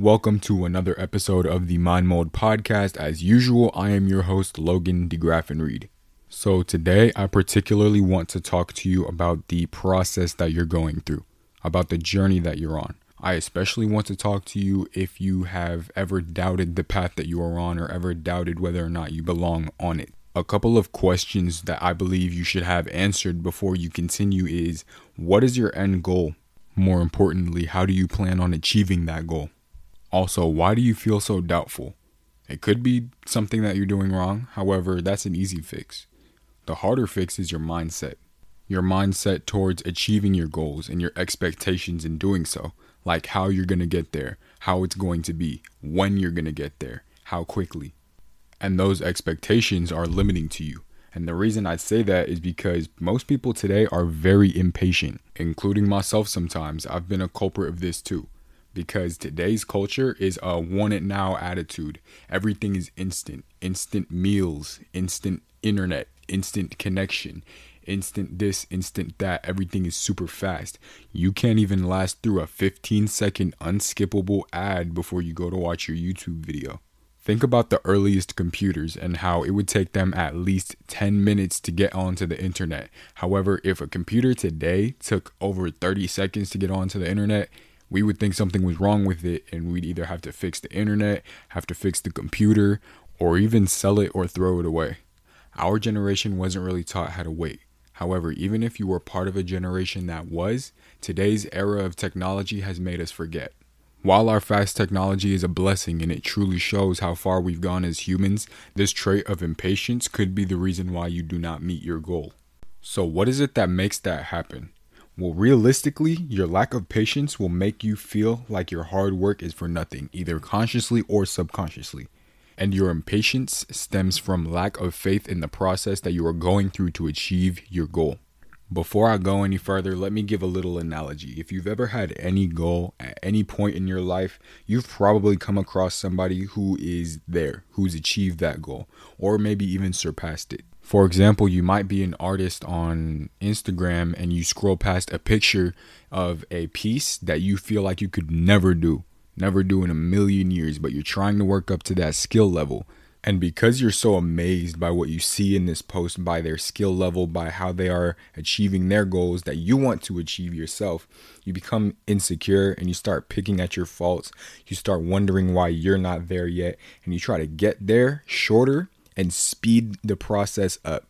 Welcome to another episode of the Mind Mold Podcast. As usual, I am your host, Logan DeGraffin Reed. So, today I particularly want to talk to you about the process that you're going through, about the journey that you're on. I especially want to talk to you if you have ever doubted the path that you are on or ever doubted whether or not you belong on it. A couple of questions that I believe you should have answered before you continue is what is your end goal? More importantly, how do you plan on achieving that goal? Also, why do you feel so doubtful? It could be something that you're doing wrong, however, that's an easy fix. The harder fix is your mindset. Your mindset towards achieving your goals and your expectations in doing so, like how you're going to get there, how it's going to be, when you're going to get there, how quickly and those expectations are limiting to you. And the reason I say that is because most people today are very impatient, including myself sometimes. I've been a culprit of this too. Because today's culture is a want it now attitude. Everything is instant. Instant meals, instant internet, instant connection, instant this, instant that. Everything is super fast. You can't even last through a 15 second unskippable ad before you go to watch your YouTube video. Think about the earliest computers and how it would take them at least 10 minutes to get onto the internet. However, if a computer today took over 30 seconds to get onto the internet, we would think something was wrong with it and we'd either have to fix the internet, have to fix the computer, or even sell it or throw it away. Our generation wasn't really taught how to wait. However, even if you were part of a generation that was, today's era of technology has made us forget. While our fast technology is a blessing and it truly shows how far we've gone as humans, this trait of impatience could be the reason why you do not meet your goal. So, what is it that makes that happen? Well, realistically, your lack of patience will make you feel like your hard work is for nothing, either consciously or subconsciously. And your impatience stems from lack of faith in the process that you are going through to achieve your goal. Before I go any further, let me give a little analogy. If you've ever had any goal at any point in your life, you've probably come across somebody who is there, who's achieved that goal, or maybe even surpassed it. For example, you might be an artist on Instagram and you scroll past a picture of a piece that you feel like you could never do, never do in a million years, but you're trying to work up to that skill level and because you're so amazed by what you see in this post, by their skill level, by how they are achieving their goals that you want to achieve yourself, you become insecure and you start picking at your faults. You start wondering why you're not there yet. And you try to get there shorter and speed the process up.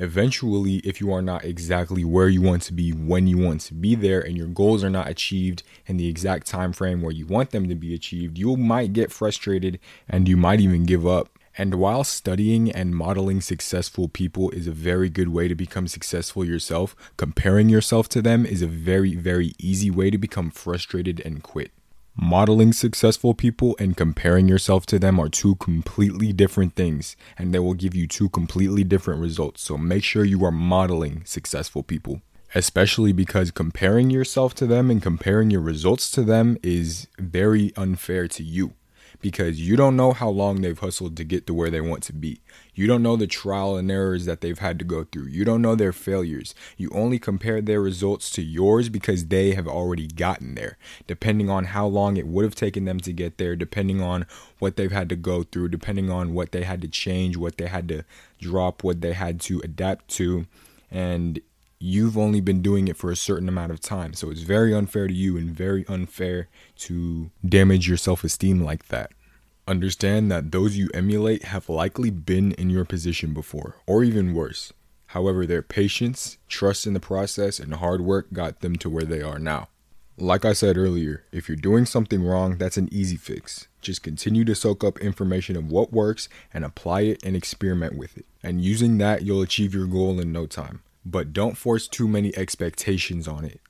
Eventually, if you are not exactly where you want to be when you want to be there and your goals are not achieved in the exact time frame where you want them to be achieved, you might get frustrated and you might even give up. And while studying and modeling successful people is a very good way to become successful yourself, comparing yourself to them is a very, very easy way to become frustrated and quit. Modeling successful people and comparing yourself to them are two completely different things, and they will give you two completely different results. So make sure you are modeling successful people, especially because comparing yourself to them and comparing your results to them is very unfair to you because you don't know how long they've hustled to get to where they want to be. You don't know the trial and errors that they've had to go through. You don't know their failures. You only compare their results to yours because they have already gotten there. Depending on how long it would have taken them to get there, depending on what they've had to go through, depending on what they had to change, what they had to drop, what they had to adapt to. And you've only been doing it for a certain amount of time. So it's very unfair to you and very unfair to damage your self esteem like that. Understand that those you emulate have likely been in your position before, or even worse. However, their patience, trust in the process, and hard work got them to where they are now. Like I said earlier, if you're doing something wrong, that's an easy fix. Just continue to soak up information of what works and apply it and experiment with it. And using that, you'll achieve your goal in no time but don't force too many expectations on it.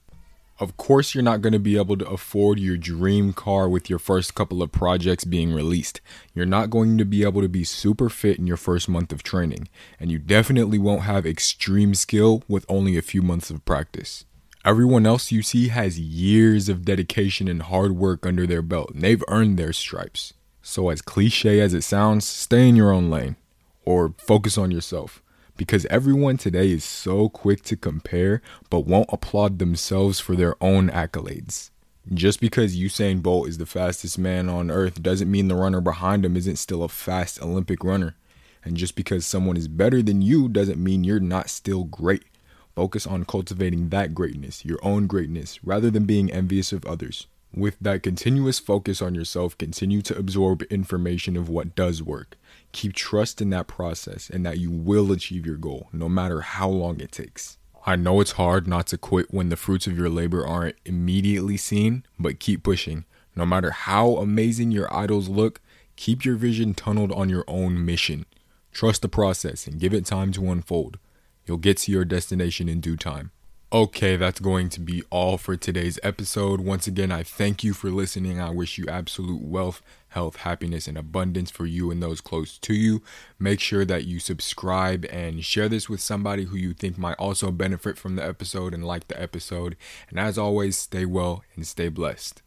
Of course, you're not going to be able to afford your dream car with your first couple of projects being released. You're not going to be able to be super fit in your first month of training, and you definitely won't have extreme skill with only a few months of practice. Everyone else you see has years of dedication and hard work under their belt, and they've earned their stripes. So, as cliche as it sounds, stay in your own lane or focus on yourself because everyone today is so quick to compare but won't applaud themselves for their own accolades. Just because Usain Bolt is the fastest man on earth doesn't mean the runner behind him isn't still a fast Olympic runner. And just because someone is better than you doesn't mean you're not still great. Focus on cultivating that greatness, your own greatness, rather than being envious of others. With that continuous focus on yourself, continue to absorb information of what does work. Keep trust in that process and that you will achieve your goal, no matter how long it takes. I know it's hard not to quit when the fruits of your labor aren't immediately seen, but keep pushing. No matter how amazing your idols look, keep your vision tunneled on your own mission. Trust the process and give it time to unfold. You'll get to your destination in due time. Okay, that's going to be all for today's episode. Once again, I thank you for listening. I wish you absolute wealth, health, happiness, and abundance for you and those close to you. Make sure that you subscribe and share this with somebody who you think might also benefit from the episode and like the episode. And as always, stay well and stay blessed.